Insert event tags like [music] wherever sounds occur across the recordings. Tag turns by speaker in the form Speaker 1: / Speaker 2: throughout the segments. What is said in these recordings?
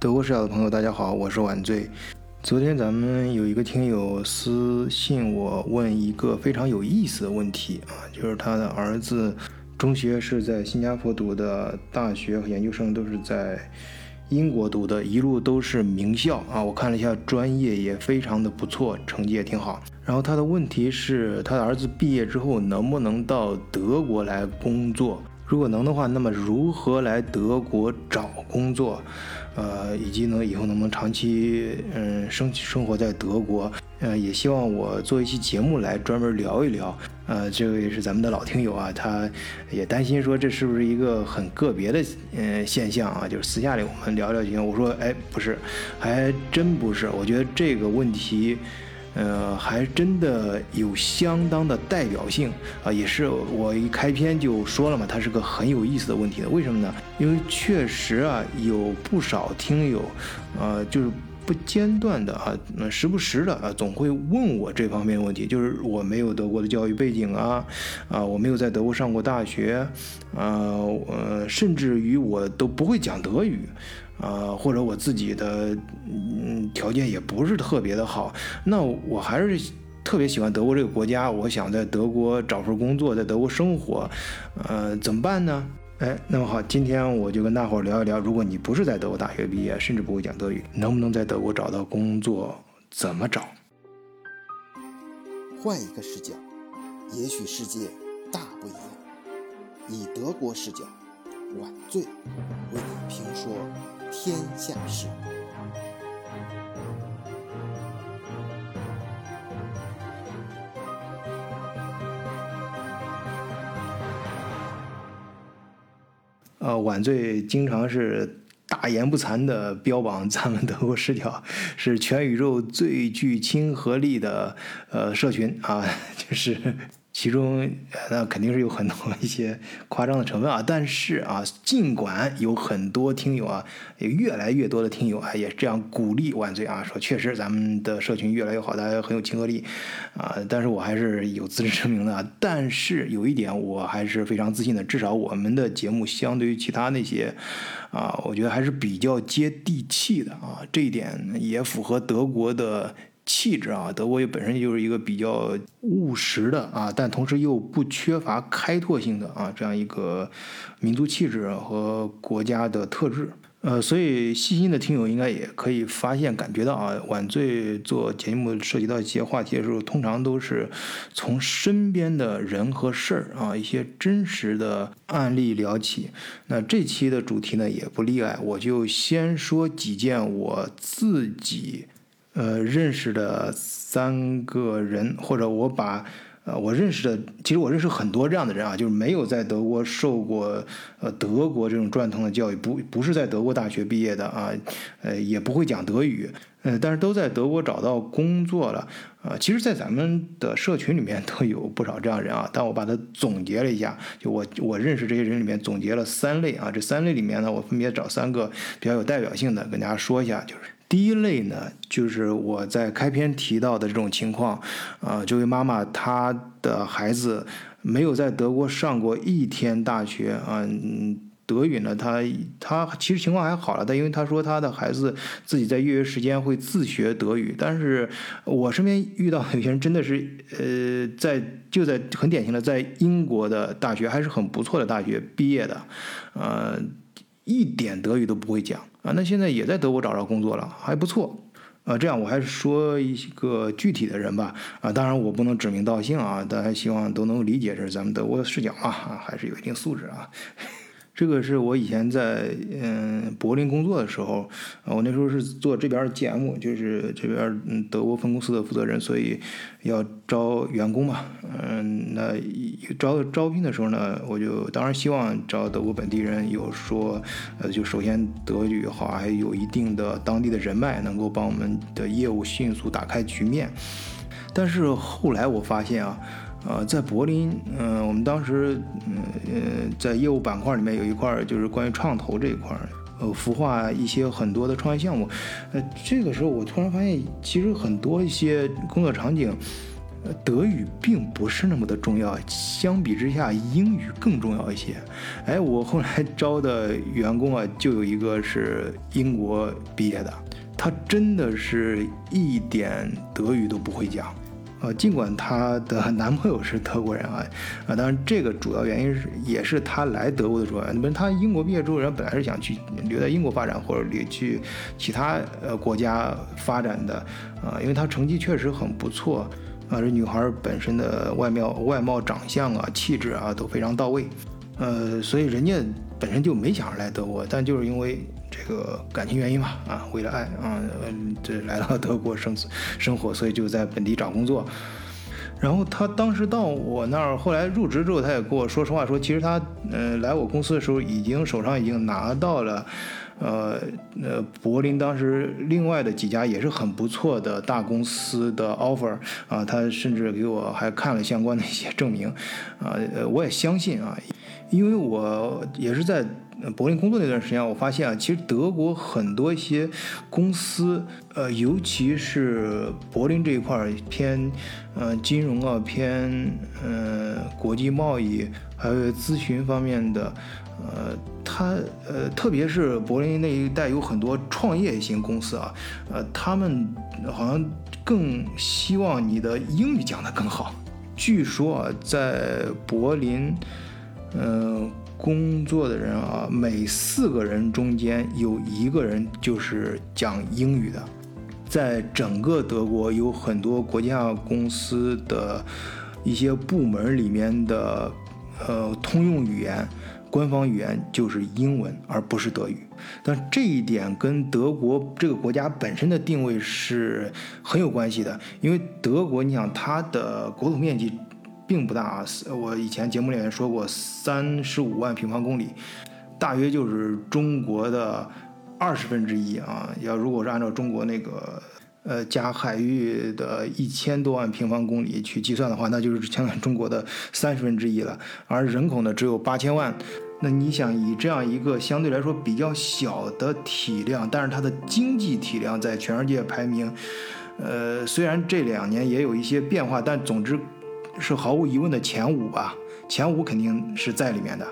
Speaker 1: 德国视角的朋友，大家好，我是晚醉。昨天咱们有一个听友私信我，问一个非常有意思的问题啊，就是他的儿子中学是在新加坡读的，大学和研究生都是在英国读的，一路都是名校啊。我看了一下，专业也非常的不错，成绩也挺好。然后他的问题是，他的儿子毕业之后能不能到德国来工作？如果能的话，那么如何来德国找工作？呃，以及呢，以后能不能长期嗯生生活在德国？呃，也希望我做一期节目来专门聊一聊。呃，这位是咱们的老听友啊，他也担心说这是不是一个很个别的嗯现象啊？就是私下里我们聊聊就行。我说，哎，不是，还真不是。我觉得这个问题。呃，还真的有相当的代表性啊，也是我一开篇就说了嘛，它是个很有意思的问题的。为什么呢？因为确实啊，有不少听友，呃，就是不间断的啊，时不时的啊，总会问我这方面问题，就是我没有德国的教育背景啊，啊，我没有在德国上过大学，啊，呃，甚至于我都不会讲德语。啊，或者我自己的嗯条件也不是特别的好，那我还是特别喜欢德国这个国家，我想在德国找份工作，在德国生活，呃，怎么办呢？哎，那么好，今天我就跟大伙聊一聊，如果你不是在德国大学毕业，甚至不会讲德语，能不能在德国找到工作？怎么找？
Speaker 2: 换一个视角，也许世界大不一样。以德国视角，晚醉为你评说。天下事。
Speaker 1: 呃，晚醉经常是大言不惭的标榜咱们德国视角是全宇宙最具亲和力的呃社群啊，[laughs] 就是。其中，那肯定是有很多一些夸张的成分啊。但是啊，尽管有很多听友啊，也越来越多的听友啊，也这样鼓励万岁啊，说确实咱们的社群越来越好，大家很有亲和力啊。但是我还是有自知之明的。但是有一点，我还是非常自信的，至少我们的节目相对于其他那些啊，我觉得还是比较接地气的啊。这一点也符合德国的。气质啊，德国也本身就是一个比较务实的啊，但同时又不缺乏开拓性的啊这样一个民族气质和国家的特质。呃，所以细心的听友应该也可以发现、感觉到啊，晚醉做节目涉及到一些话题的时候，通常都是从身边的人和事儿啊一些真实的案例聊起。那这期的主题呢也不例外，我就先说几件我自己。呃，认识的三个人，或者我把呃我认识的，其实我认识很多这样的人啊，就是没有在德国受过呃德国这种传统的教育，不不是在德国大学毕业的啊，呃也不会讲德语，呃但是都在德国找到工作了啊。其实，在咱们的社群里面都有不少这样人啊，但我把它总结了一下，就我我认识这些人里面总结了三类啊，这三类里面呢，我分别找三个比较有代表性的跟大家说一下，就是。第一类呢，就是我在开篇提到的这种情况，啊，这位妈妈她的孩子没有在德国上过一天大学，啊，德语呢，他他其实情况还好了，但因为他说他的孩子自己在业余时间会自学德语，但是我身边遇到有些人真的是，呃，在就在很典型的在英国的大学还是很不错的大学毕业的，呃。一点德语都不会讲啊，那现在也在德国找着工作了，还不错啊。这样我还是说一个具体的人吧啊，当然我不能指名道姓啊，大家希望都能理解这是咱们德国的视角啊，还是有一定素质啊。这个是我以前在嗯柏林工作的时候，我那时候是做这边的 GM，，就是这边嗯德国分公司的负责人，所以要招员工嘛，嗯，那招招聘的时候呢，我就当然希望招德国本地人，有说呃就首先德语好，还有一定的当地的人脉，能够帮我们的业务迅速打开局面。但是后来我发现啊。呃，在柏林，嗯，我们当时，嗯呃，在业务板块里面有一块就是关于创投这一块，呃，孵化一些很多的创业项目。呃，这个时候我突然发现，其实很多一些工作场景，呃德语并不是那么的重要，相比之下，英语更重要一些。哎，我后来 [laughs] 招的员工啊，就有一个是英国毕业的，他真的是一点德语都不会讲。呃，尽管她的男朋友是德国人啊，啊，当然这个主要原因是也是她来德国的主要原因。她英国毕业之后，人本来是想去留在英国发展，或者去其他呃国家发展的啊，因为她成绩确实很不错啊，这女孩本身的外貌、外貌、长相啊、气质啊都非常到位，呃，所以人家本身就没想着来德国，但就是因为。这个感情原因嘛，啊，为了爱啊，这来到德国生生活，所以就在本地找工作。然后他当时到我那儿，后来入职之后，他也跟我说实话，说其实他呃来我公司的时候，已经手上已经拿到了，呃呃柏林当时另外的几家也是很不错的大公司的 offer 啊，他甚至给我还看了相关的一些证明，啊，呃我也相信啊，因为我也是在。柏林工作那段时间，我发现啊，其实德国很多一些公司，呃，尤其是柏林这一块偏，呃，金融啊，偏，呃，国际贸易，还有咨询方面的，呃，它，呃，特别是柏林那一带有很多创业型公司啊，呃，他们好像更希望你的英语讲得更好。据说啊，在柏林，嗯。工作的人啊，每四个人中间有一个人就是讲英语的。在整个德国，有很多国家公司的一些部门里面的，呃，通用语言、官方语言就是英文，而不是德语。但这一点跟德国这个国家本身的定位是很有关系的，因为德国，你想它的国土面积。并不大啊，我以前节目里面说过，三十五万平方公里，大约就是中国的二十分之一啊。要如果是按照中国那个呃加海域的一千多万平方公里去计算的话，那就是相当于中国的三十分之一了。而人口呢只有八千万，那你想以这样一个相对来说比较小的体量，但是它的经济体量在全世界排名，呃，虽然这两年也有一些变化，但总之。是毫无疑问的前五吧，前五肯定是在里面的。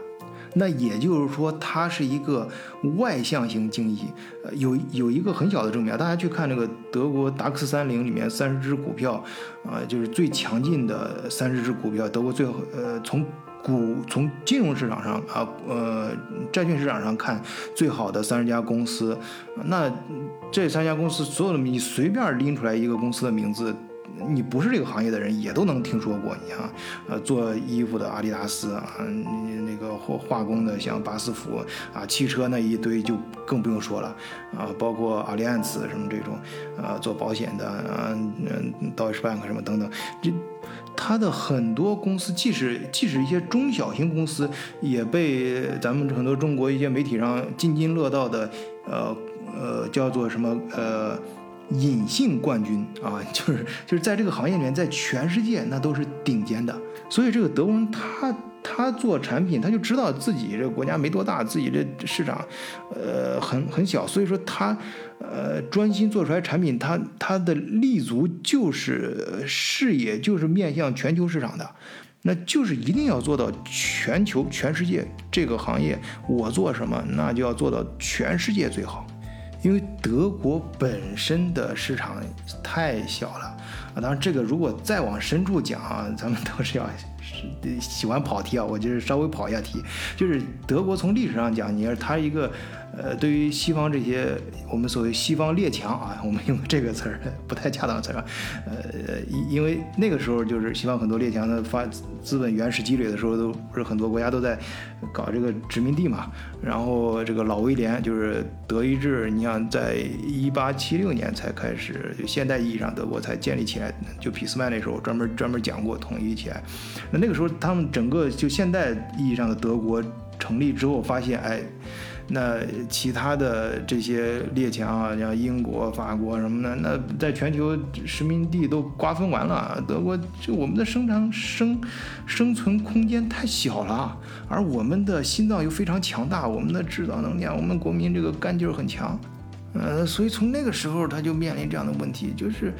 Speaker 1: 那也就是说，它是一个外向型经济。呃，有有一个很小的证明，大家去看这个德国达克斯三零里面三十只股票，啊，就是最强劲的三十只股票。德国最后，呃，从股从金融市场上啊，呃，债券市场上看最好的三十家公司，那这三家公司所有的你随便拎出来一个公司的名字。你不是这个行业的人也都能听说过，你像，呃，做衣服的阿迪达斯啊，你那个化化工的像巴斯夫啊，汽车那一堆就更不用说了啊，包括阿里安斯什么这种，啊，做保险的啊，嗯，Deutsche Bank 什么等等，这他的很多公司，即使即使一些中小型公司，也被咱们很多中国一些媒体上津津乐道的，呃呃，叫做什么呃。隐性冠军啊，[laughs] 就是就是在这个行业里面，在全世界那都是顶尖的。所以这个德国人他他做产品，他就知道自己这个国家没多大，自己这市场，呃，很很小。所以说他呃专心做出来产品，他他的立足就是视野就是面向全球市场的，那就是一定要做到全球全世界这个行业，我做什么，那就要做到全世界最好。因为德国本身的市场太小了啊，当然这个如果再往深处讲啊，咱们都是要是喜欢跑题啊，我就是稍微跑一下题，就是德国从历史上讲，你是它一个。呃，对于西方这些我们所谓西方列强啊，我们用这个词儿不太恰当词儿，呃，因因为那个时候就是西方很多列强的发资本原始积累的时候，都不是很多国家都在搞这个殖民地嘛。然后这个老威廉就是德意志，你想在一八七六年才开始就现代意义上德国才建立起来，就俾斯麦那时候专门专门讲过统一起来。那那个时候他们整个就现代意义上的德国成立之后，发现哎。那其他的这些列强啊，像英国、法国什么的，那在全球殖民地都瓜分完了。德国就我们的生产生生存空间太小了，而我们的心脏又非常强大，我们的制造能力，我们国民这个干劲儿很强。呃，所以从那个时候他就面临这样的问题，就是，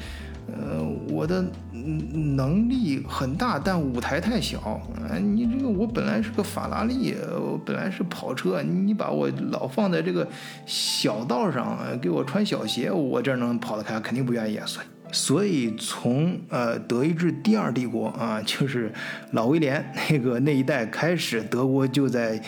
Speaker 1: 呃，我的能力很大，但舞台太小。啊，你这个我本来是个法拉利，我本来是跑车，你把我老放在这个小道上，给我穿小鞋，我这能跑得开？肯定不愿意啊。所以，所以从呃德意志第二帝国啊，就是老威廉那个那一代开始，德国就在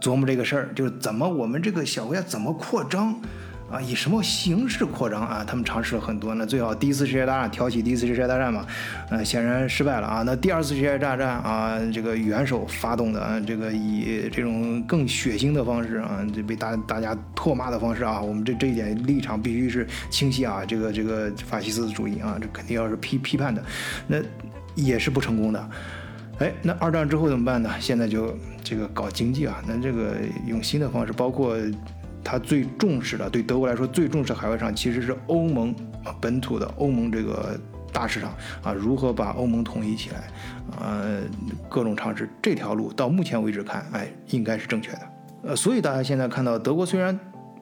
Speaker 1: 琢磨这个事儿，就是怎么我们这个小国家怎么扩张。啊，以什么形式扩张啊？他们尝试了很多呢。最好第一次世界大战挑起第一次世界大战嘛，呃，显然失败了啊。那第二次世界大战啊，这个元首发动的啊，这个以这种更血腥的方式啊，这被大大家唾骂的方式啊，我们这这一点立场必须是清晰啊。这个这个法西斯主义啊，这肯定要是批批判的，那也是不成功的。哎，那二战之后怎么办呢？现在就这个搞经济啊，那这个用新的方式，包括。他最重视的，对德国来说最重视海外市场其实是欧盟本土的欧盟这个大市场啊，如何把欧盟统一起来，呃，各种尝试这条路到目前为止看，哎，应该是正确的。呃，所以大家现在看到德国虽然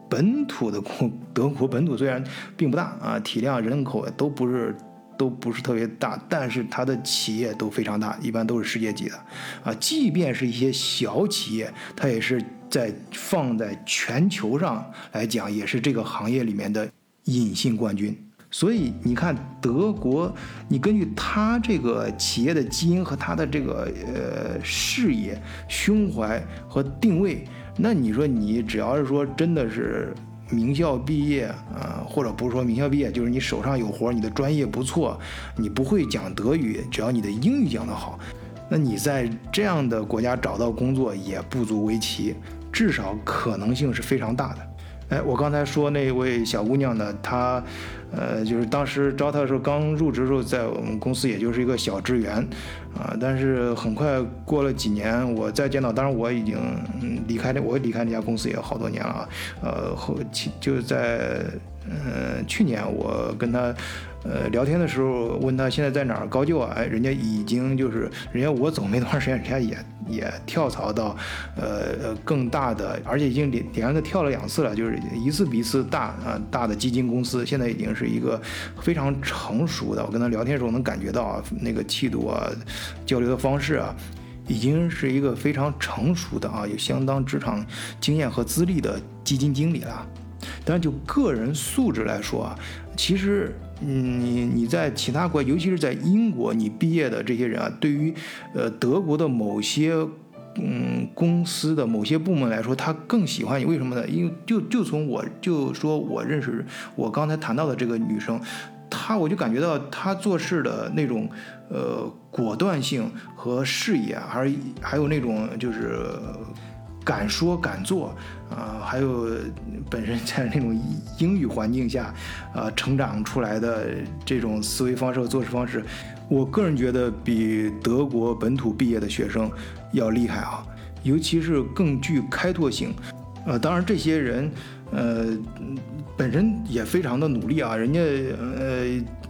Speaker 1: 本土的国，德国本土虽然并不大啊，体量人口都不是都不是特别大，但是它的企业都非常大，一般都是世界级的啊，即便是一些小企业，它也是。在放在全球上来讲，也是这个行业里面的隐性冠军。所以你看，德国，你根据他这个企业的基因和他的这个呃视野、胸怀和定位，那你说你只要是说真的是名校毕业啊，或者不是说名校毕业，就是你手上有活，你的专业不错，你不会讲德语，只要你的英语讲得好，那你在这样的国家找到工作也不足为奇。至少可能性是非常大的。哎，我刚才说那位小姑娘呢，她，呃，就是当时招他的时候，刚入职的时候，在我们公司也就是一个小职员，啊，但是很快过了几年，我再见到，当然我已经离开那，我离开那家公司也好多年了啊，呃，后就在，嗯，去年我跟他。呃，聊天的时候问他现在在哪儿高就啊？哎，人家已经就是人家我走没多长时间，人家也也跳槽到，呃呃更大的，而且已经连连着跳了两次了，就是一次比一次大啊大的基金公司，现在已经是一个非常成熟的。我跟他聊天的时候能感觉到啊，那个气度啊，交流的方式啊，已经是一个非常成熟的啊，有相当职场经验和资历的基金经理了。但就个人素质来说啊，其实。嗯，你你在其他国，尤其是在英国，你毕业的这些人啊，对于呃德国的某些嗯公司的某些部门来说，他更喜欢你，为什么呢？因为就就从我就说我认识我刚才谈到的这个女生，她我就感觉到她做事的那种呃果断性和视野，还是还有那种就是。敢说敢做啊，还有本身在那种英语环境下啊成长出来的这种思维方式和做事方式，我个人觉得比德国本土毕业的学生要厉害啊，尤其是更具开拓性。呃，当然这些人呃本身也非常的努力啊，人家呃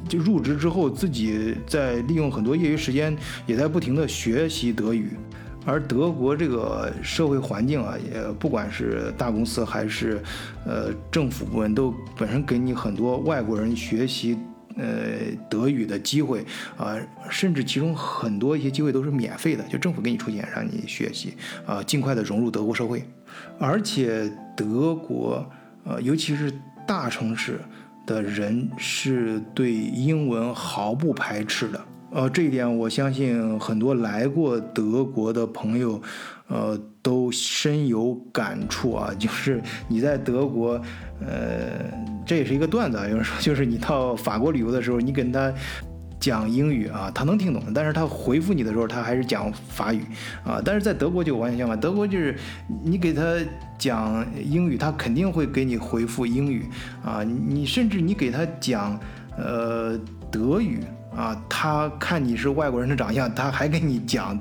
Speaker 1: 就入职之后自己在利用很多业余时间，也在不停的学习德语。而德国这个社会环境啊，也不管是大公司还是，呃，政府部门，都本身给你很多外国人学习呃德语的机会啊，甚至其中很多一些机会都是免费的，就政府给你出钱让你学习啊，尽快的融入德国社会。而且德国，呃，尤其是大城市的人是对英文毫不排斥的。呃，这一点我相信很多来过德国的朋友，呃，都深有感触啊。[laughs] 就是你在德国，呃，这也是一个段子啊。有人说，就是你到法国旅游的时候，你跟他讲英语啊，他能听懂，但是他回复你的时候，他还是讲法语啊。但是在德国就完全相反，德国就是你给他讲英语，他肯定会给你回复英语啊。你甚至你给他讲呃德语。啊，他看你是外国人的长相，他还跟你讲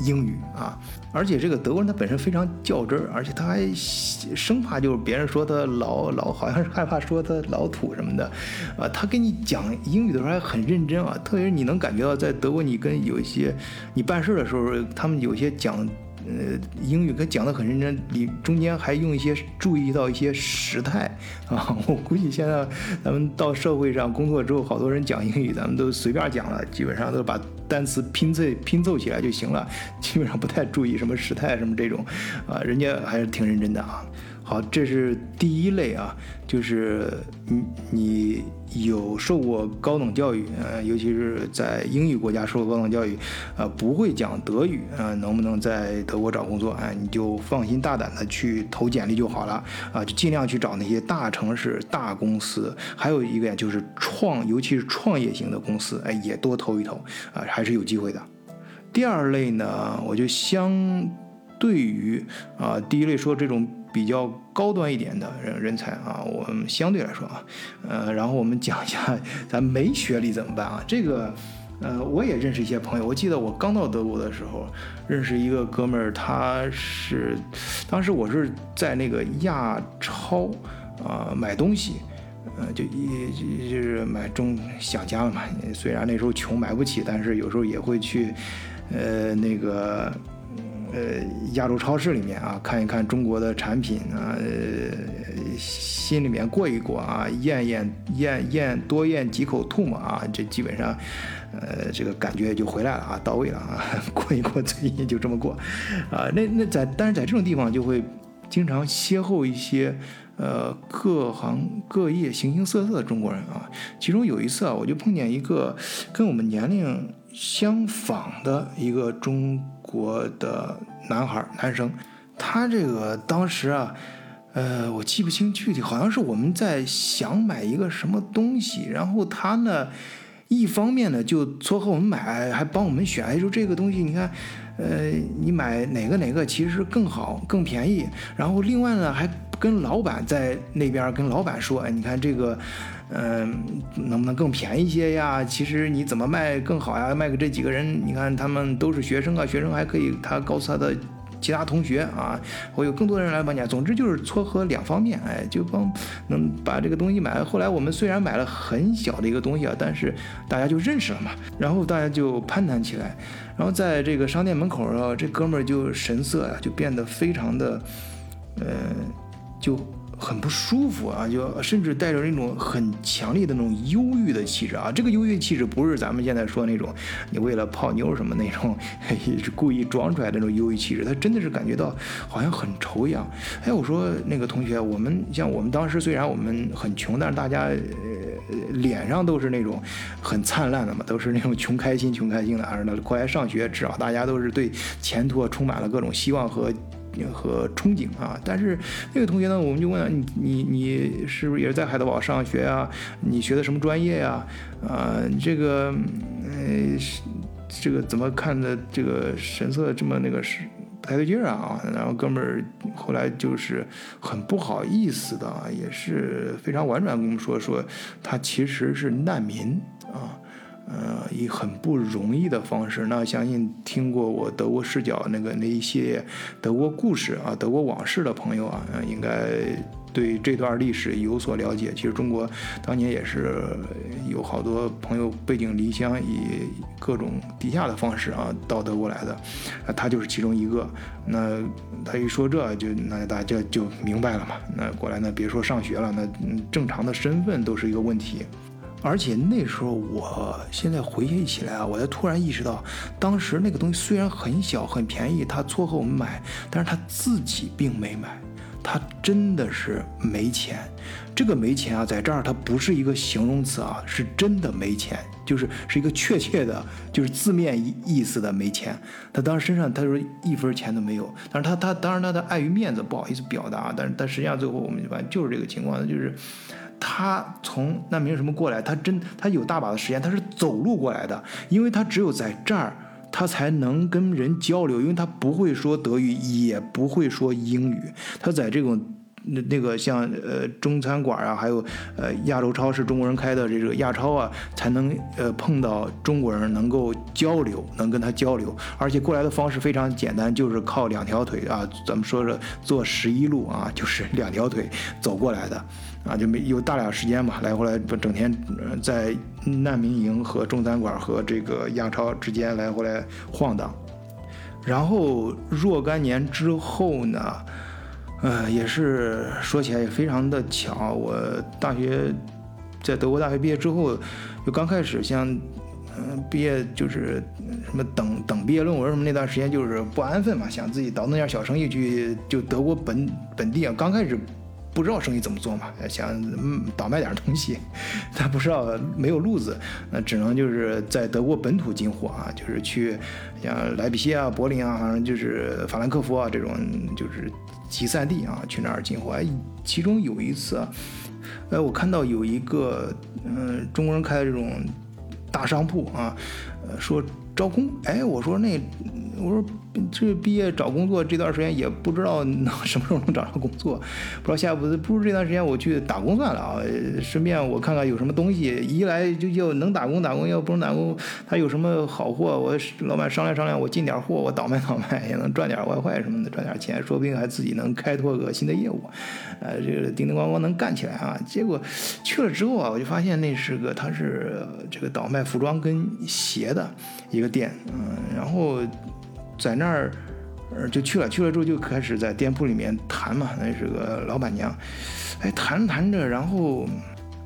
Speaker 1: 英语啊！而且这个德国人他本身非常较真儿，而且他还生怕就是别人说他老老，好像是害怕说他老土什么的，啊，他跟你讲英语的时候还很认真啊！特别是你能感觉到在德国，你跟有一些你办事儿的时候，他们有些讲呃英语课讲的很认真，你中间还用一些注意到一些时态啊。[laughs] 我估计现在咱们到社会上工作之后，好多人讲英语，咱们都随便讲了，基本上都把单词拼凑拼凑起来就行了，基本上不太注意什么时态什么这种啊，人家还是挺认真的啊。好，这是第一类啊，就是你你有受过高等教育，呃，尤其是在英语国家受过高等教育，呃，不会讲德语，呃，能不能在德国找工作？哎，你就放心大胆的去投简历就好了，啊，就尽量去找那些大城市、大公司。还有一个呀，就是创，尤其是创业型的公司，哎，也多投一投，啊，还是有机会的。第二类呢，我就相对于啊，第一类说这种。比较高端一点的人人才啊，我们相对来说啊，呃，然后我们讲一下咱没学历怎么办啊？这个，呃，我也认识一些朋友。我记得我刚到德国的时候，认识一个哥们儿，他是当时我是在那个亚超啊买东西，呃，就一就是买中想家了嘛。虽然那时候穷买不起，但是有时候也会去，呃，那个。呃，亚洲超市里面啊，看一看中国的产品啊，心里面过一过啊，咽咽咽咽多咽几口吐沫啊，这基本上，呃，这个感觉就回来了啊，到位了啊，[laughs] 过一过嘴瘾就这么过，啊，那那在但是在这种地方就会经常邂逅一些呃各行各业形形色色的中国人啊，其中有一次啊，我就碰见一个跟我们年龄相仿的一个中。国的男孩男生，他这个当时啊，呃，我记不清具体，好像是我们在想买一个什么东西，然后他呢，一方面呢就撮合我们买，还帮我们选，哎说这个东西你看，呃，你买哪个哪个其实更好更便宜，然后另外呢还跟老板在那边跟老板说，哎，你看这个。嗯，能不能更便宜些呀？其实你怎么卖更好呀？卖给这几个人，你看他们都是学生啊，学生还可以，他告诉他的其他同学啊，会有更多的人来帮你。总之就是撮合两方面，哎，就帮能把这个东西买了。后来我们虽然买了很小的一个东西啊，但是大家就认识了嘛，然后大家就攀谈起来，然后在这个商店门口啊，这哥们儿就神色呀就变得非常的，呃，就。很不舒服啊，就甚至带着那种很强烈的那种忧郁的气质啊。这个忧郁气质不是咱们现在说那种你为了泡妞什么那种是故意装出来的那种忧郁气质，他真的是感觉到好像很愁一样。哎，我说那个同学，我们像我们当时虽然我们很穷，但是大家呃脸上都是那种很灿烂的嘛，都是那种穷开心、穷开心的，而呢过来上学，至少大家都是对前途充满了各种希望和。和憧憬啊，但是那个同学呢，我们就问你，你你是不是也是在海德堡上学啊？你学的什么专业呀？啊，这个，呃，这个怎么看的？这个神色这么那个是不太对劲啊？然后哥们儿后来就是很不好意思的，也是非常婉转跟我们说说，他其实是难民啊。呃，以很不容易的方式，那相信听过我德国视角那个那一系列德国故事啊，德国往事的朋友啊，应该对这段历史有所了解。其实中国当年也是有好多朋友背井离乡，以各种低下的方式啊到德国来的，啊，他就是其中一个。那他一说这就那大家就明白了嘛。那过来呢，别说上学了，那正常的身份都是一个问题。而且那时候，我现在回忆起来啊，我才突然意识到，当时那个东西虽然很小很便宜，他撮合我们买，但是他自己并没买，他真的是没钱。这个没钱啊，在这儿他不是一个形容词啊，是真的没钱，就是是一个确切的，就是字面意思的没钱。他当时身上他说一分钱都没有，但是他他当然他的碍于面子不好意思表达，但是但实际上最后我们就发现就是这个情况，就是。他从难民什么过来？他真他有大把的时间，他是走路过来的，因为他只有在这儿，他才能跟人交流，因为他不会说德语，也不会说英语，他在这种。那那个像呃中餐馆啊，还有呃亚洲超市中国人开的这个亚超啊，才能呃碰到中国人能够交流，能跟他交流，而且过来的方式非常简单，就是靠两条腿啊，咱们说是坐十一路啊，就是两条腿走过来的啊，就没有大俩时间嘛，来回来不整天在难民营和中餐馆和这个亚超之间来回来晃荡。然后若干年之后呢，呃，也是说起来也非常的巧，我大学在德国大学毕业之后，就刚开始像，嗯，毕业就是什么等等毕业论文什么那段时间就是不安分嘛，想自己倒腾点小生意去，就德国本本地啊，刚开始。不知道生意怎么做嘛，想倒卖点东西，[laughs] 但不知道没有路子，那只能就是在德国本土进货啊，就是去像莱比锡啊、柏林啊，反正就是法兰克福啊这种就是集散地啊，去那儿进货。哎，其中有一次，哎，我看到有一个嗯中国人开的这种大商铺啊，呃说招工，哎，我说那。我说这毕业找工作这段时间也不知道能什么时候能找到工作，不知道下一步不如这段时间我去打工算了啊，顺便我看看有什么东西，一来就就能打工打工，要不能打工，他有什么好货，我老板商量商量，我进点货，我倒卖倒卖也能赚点外快什么的，赚点钱，说不定还自己能开拓个新的业务，呃，这个叮叮咣咣能干起来啊。结果去了之后啊，我就发现那是个他是这个倒卖服装跟鞋的一个店，嗯，然后。在那儿，呃，就去了。去了之后就开始在店铺里面谈嘛。那是个老板娘，哎，谈谈着，然后，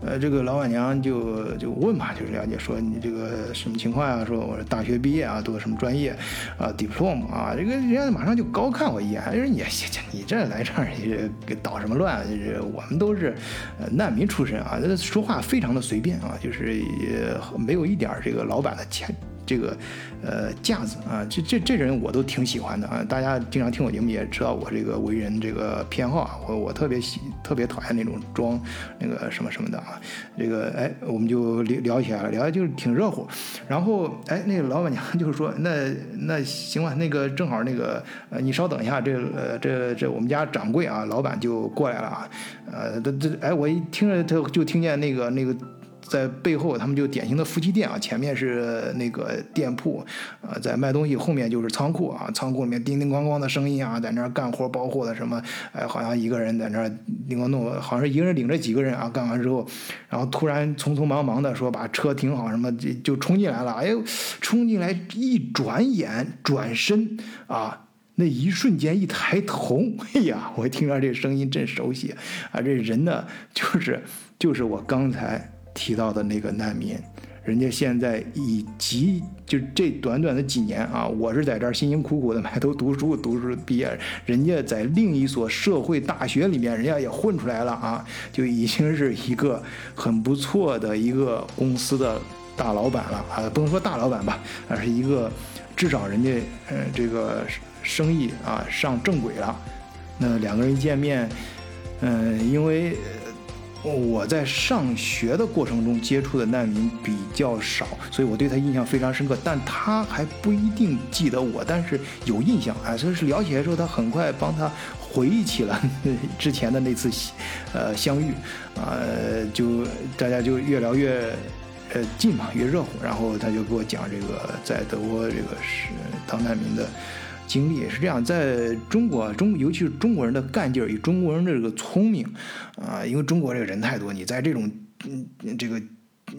Speaker 1: 呃，这个老板娘就就问嘛，就是了解说你这个什么情况啊？说我是大学毕业啊，读的什么专业啊？diploma 啊？这个人家马上就高看我一眼，说你你这来这儿给捣什么乱？就是我们都是难民出身啊，这说话非常的随便啊，就是也没有一点这个老板的谦。这个，呃，架子啊，这这这人我都挺喜欢的啊。大家经常听我节目也知道我这个为人这个偏好啊，我我特别喜特别讨厌那种装那个什么什么的啊。这个哎，我们就聊聊起来了，聊就是挺热乎。然后哎，那个老板娘就是说，那那行吧，那个正好那个呃，你稍等一下，这呃这这我们家掌柜啊，老板就过来了啊。呃，这这哎，我一听着他就听见那个那个。在背后，他们就典型的夫妻店啊，前面是那个店铺，呃，在卖东西，后面就是仓库啊，仓库里面叮叮咣咣的声音啊，在那儿干活包货的什么，哎，好像一个人在那儿叮咣弄，好像一个人领着几个人啊，干完之后，然后突然匆匆忙忙的说把车停好，什么就就冲进来了，哎呦，冲进来一转眼转身啊，那一瞬间一抬头，哎呀，[laughs] 我听着这声音真熟悉啊，这人呢，就是就是我刚才。提到的那个难民，人家现在以及就这短短的几年啊，我是在这儿辛辛苦苦的埋头读书，读书毕业，人家在另一所社会大学里面，人家也混出来了啊，就已经是一个很不错的一个公司的大老板了啊，不能说大老板吧，而是一个至少人家呃这个生意啊上正轨了。那两个人一见面，嗯，因为。我在上学的过程中接触的难民比较少，所以我对他印象非常深刻。但他还不一定记得我，但是有印象啊。所以是聊起来之后，他很快帮他回忆起了之前的那次，呃，相遇，啊，就大家就越聊越，呃，近嘛，越热乎。然后他就给我讲这个在德国这个是当难民的。经历是这样，在中国，中尤其是中国人的干劲儿与中国人的这个聪明，啊，因为中国这个人太多，你在这种嗯这个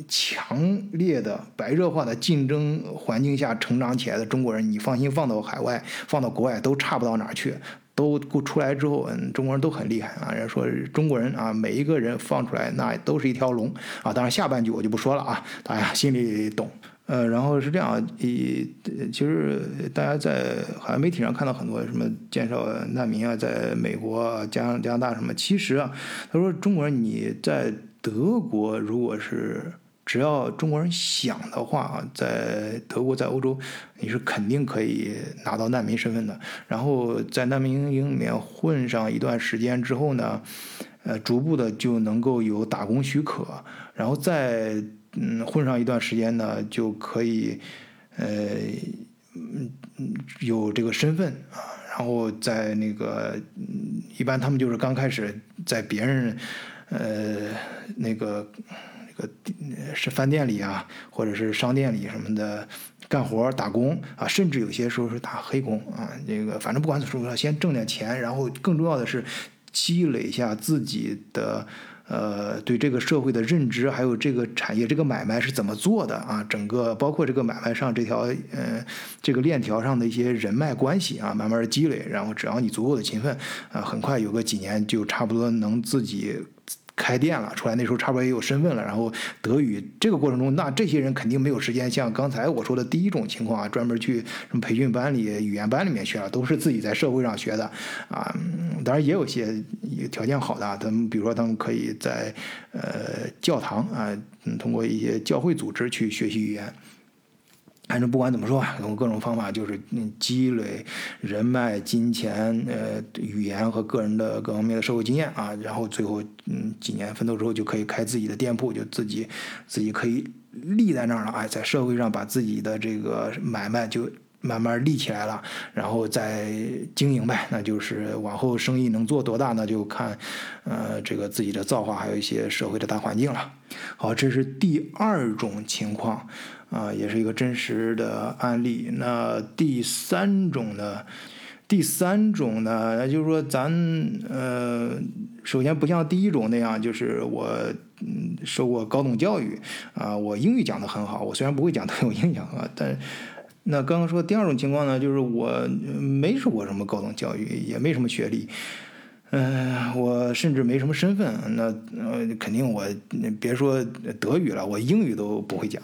Speaker 1: 强烈的白热化的竞争环境下成长起来的中国人，你放心放到海外，放到国外都差不到哪儿去，都出来之后，嗯，中国人都很厉害啊。人家说中国人啊，每一个人放出来那都是一条龙啊。当然下半句我就不说了啊，大家心里懂。呃，然后是这样，以其实大家在好像媒体上看到很多什么介绍难民啊，在美国、加加拿大什么，其实啊，他说中国人你在德国，如果是只要中国人想的话，在德国在欧洲，你是肯定可以拿到难民身份的。然后在难民营里面混上一段时间之后呢，呃，逐步的就能够有打工许可，然后在。嗯，混上一段时间呢，就可以，呃，嗯嗯，有这个身份啊。然后在那个，一般他们就是刚开始在别人，呃，那个那个是饭店里啊，或者是商店里什么的干活打工啊，甚至有些时候是打黑工啊。这个反正不管怎么说，先挣点钱，然后更重要的是积累一下自己的。呃，对这个社会的认知，还有这个产业这个买卖是怎么做的啊？整个包括这个买卖上这条呃这个链条上的一些人脉关系啊，慢慢的积累，然后只要你足够的勤奋啊，很快有个几年就差不多能自己。开店了，出来那时候差不多也有身份了，然后德语这个过程中，那这些人肯定没有时间像刚才我说的第一种情况啊，专门去什么培训班里、语言班里面去了，都是自己在社会上学的啊。当然也有些条件好的，他们比如说他们可以在呃教堂啊，通过一些教会组织去学习语言。反正不管怎么说吧，用各种方法就是积累人脉、金钱、呃语言和个人的各方面的社会经验啊，然后最后嗯几年奋斗之后就可以开自己的店铺，就自己自己可以立在那儿了，哎，在社会上把自己的这个买卖就慢慢立起来了，然后再经营呗，那就是往后生意能做多大，那就看呃这个自己的造化，还有一些社会的大环境了。好，这是第二种情况。啊，也是一个真实的案例。那第三种呢？第三种呢，那就是说，咱呃，首先不像第一种那样，就是我嗯受过高等教育啊，我英语讲的很好。我虽然不会讲，但有影响啊。但那刚刚说第二种情况呢，就是我没受过什么高等教育，也没什么学历。嗯，我甚至没什么身份，那呃，肯定我别说德语了，我英语都不会讲。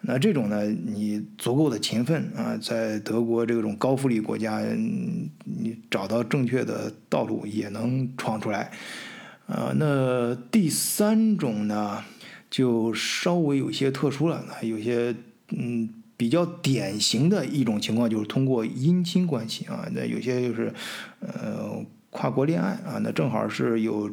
Speaker 1: 那这种呢，你足够的勤奋啊，在德国这种高福利国家，你找到正确的道路也能闯出来。啊，那第三种呢，就稍微有些特殊了，有些嗯比较典型的一种情况，就是通过姻亲关系啊，那有些就是呃。跨国恋爱啊，那正好是有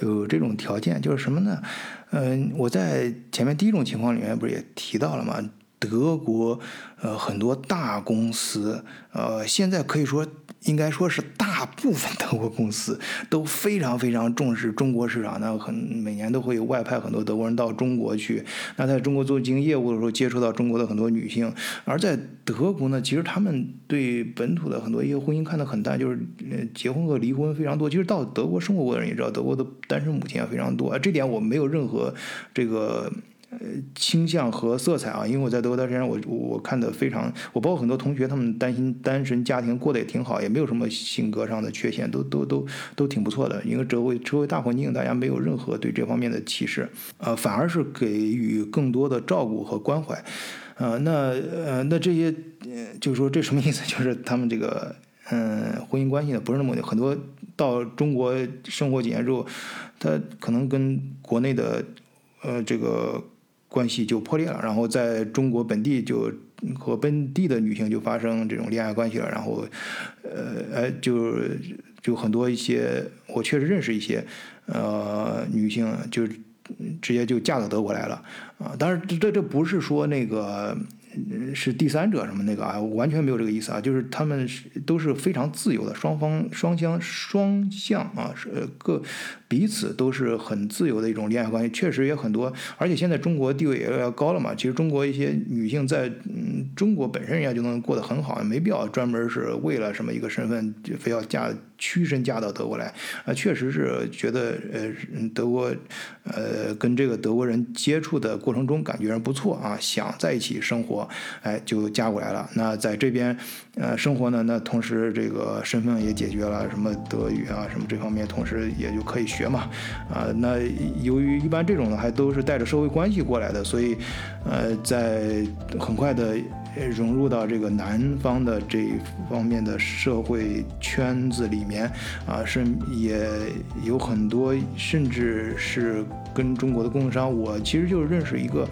Speaker 1: 有这种条件，就是什么呢？嗯，我在前面第一种情况里面不是也提到了吗？德国呃很多大公司呃现在可以说。应该说是大部分德国公司都非常非常重视中国市场，那很每年都会有外派很多德国人到中国去。那在中国做经营业务的时候，接触到中国的很多女性。而在德国呢，其实他们对本土的很多一些婚姻看得很淡，就是结婚和离婚非常多。其实到德国生活过的人也知道，德国的单身母亲也非常多。这点我没有任何这个。呃，倾向和色彩啊，因为我在德国待时间，我我看的非常，我包括很多同学，他们担心单身家庭过得也挺好，也没有什么性格上的缺陷，都都都都挺不错的。因为周围周围大环境，大家没有任何对这方面的歧视，呃，反而是给予更多的照顾和关怀。呃，那呃，那这些，就是说这什么意思？就是他们这个，嗯，婚姻关系呢不是那么很多到中国生活几年之后，他可能跟国内的，呃，这个。关系就破裂了，然后在中国本地就和本地的女性就发生这种恋爱关系了，然后，呃，哎，就就很多一些，我确实认识一些，呃，女性就直接就嫁到德国来了，啊，当然这这这不是说那个。是第三者什么那个啊，完全没有这个意思啊，就是他们是都是非常自由的，双方双向双向啊，是各彼此都是很自由的一种恋爱关系，确实也很多，而且现在中国地位也要高了嘛，其实中国一些女性在嗯中国本身人家就能过得很好，没必要专门是为了什么一个身份就非要嫁。屈身嫁到德国来，啊，确实是觉得，呃，德国，呃，跟这个德国人接触的过程中感觉不错啊，想在一起生活，哎，就嫁过来了。那在这边，呃，生活呢，那同时这个身份也解决了，什么德语啊，什么这方面，同时也就可以学嘛，啊，那由于一般这种呢，还都是带着社会关系过来的，所以，呃，在很快的。融入到这个南方的这方面的社会圈子里面啊，是也有很多，甚至是跟中国的供应商，我其实就是认识一个。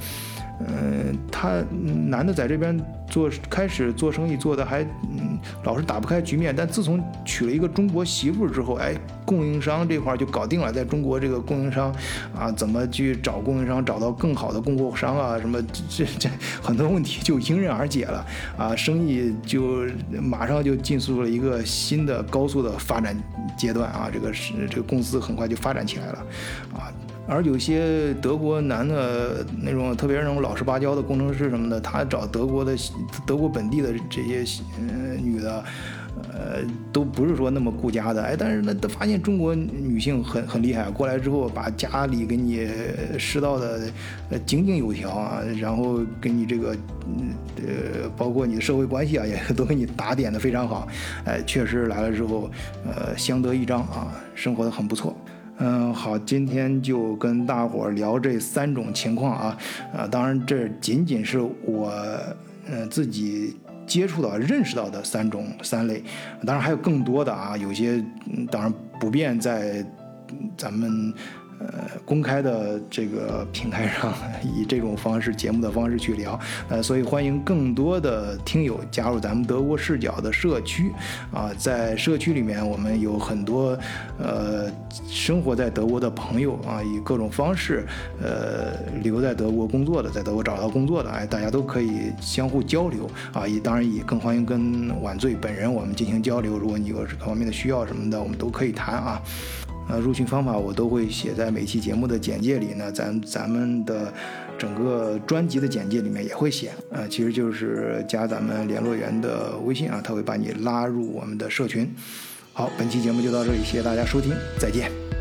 Speaker 1: 嗯，他男的在这边做开始做生意做的还嗯老是打不开局面，但自从娶了一个中国媳妇之后，哎，供应商这块就搞定了。在中国这个供应商啊，怎么去找供应商，找到更好的供货商啊，什么这这很多问题就迎刃而解了啊，生意就马上就进入了一个新的高速的发展阶段啊，这个是这个公司很快就发展起来了啊。而有些德国男的那种，特别那种老实巴交的工程师什么的，他找德国的德国本地的这些呃女的，呃，都不是说那么顾家的，哎，但是呢，都发现中国女性很很厉害，过来之后把家里给你拾到的呃井井有条啊，然后给你这个呃，包括你的社会关系啊，也都给你打点的非常好，哎，确实来了之后，呃，相得益彰啊，生活的很不错。嗯，好，今天就跟大伙儿聊这三种情况啊，啊，当然这仅仅是我嗯自己。接触到、认识到的三种三类，当然还有更多的啊，有些当然不便在咱们。呃，公开的这个平台上，以这种方式、节目的方式去聊，呃，所以欢迎更多的听友加入咱们德国视角的社区，啊，在社区里面，我们有很多呃生活在德国的朋友啊，以各种方式呃留在德国工作的，在德国找到工作的，哎，大家都可以相互交流。啊，也当然也更欢迎跟晚醉本人我们进行交流，如果你有各方面的需要什么的，我们都可以谈啊。呃，入群方法我都会写在每期节目的简介里呢，咱咱们的整个专辑的简介里面也会写。呃，其实就是加咱们联络员的微信啊，他会把你拉入我们的社群。好，本期节目就到这里，谢谢大家收听，再见。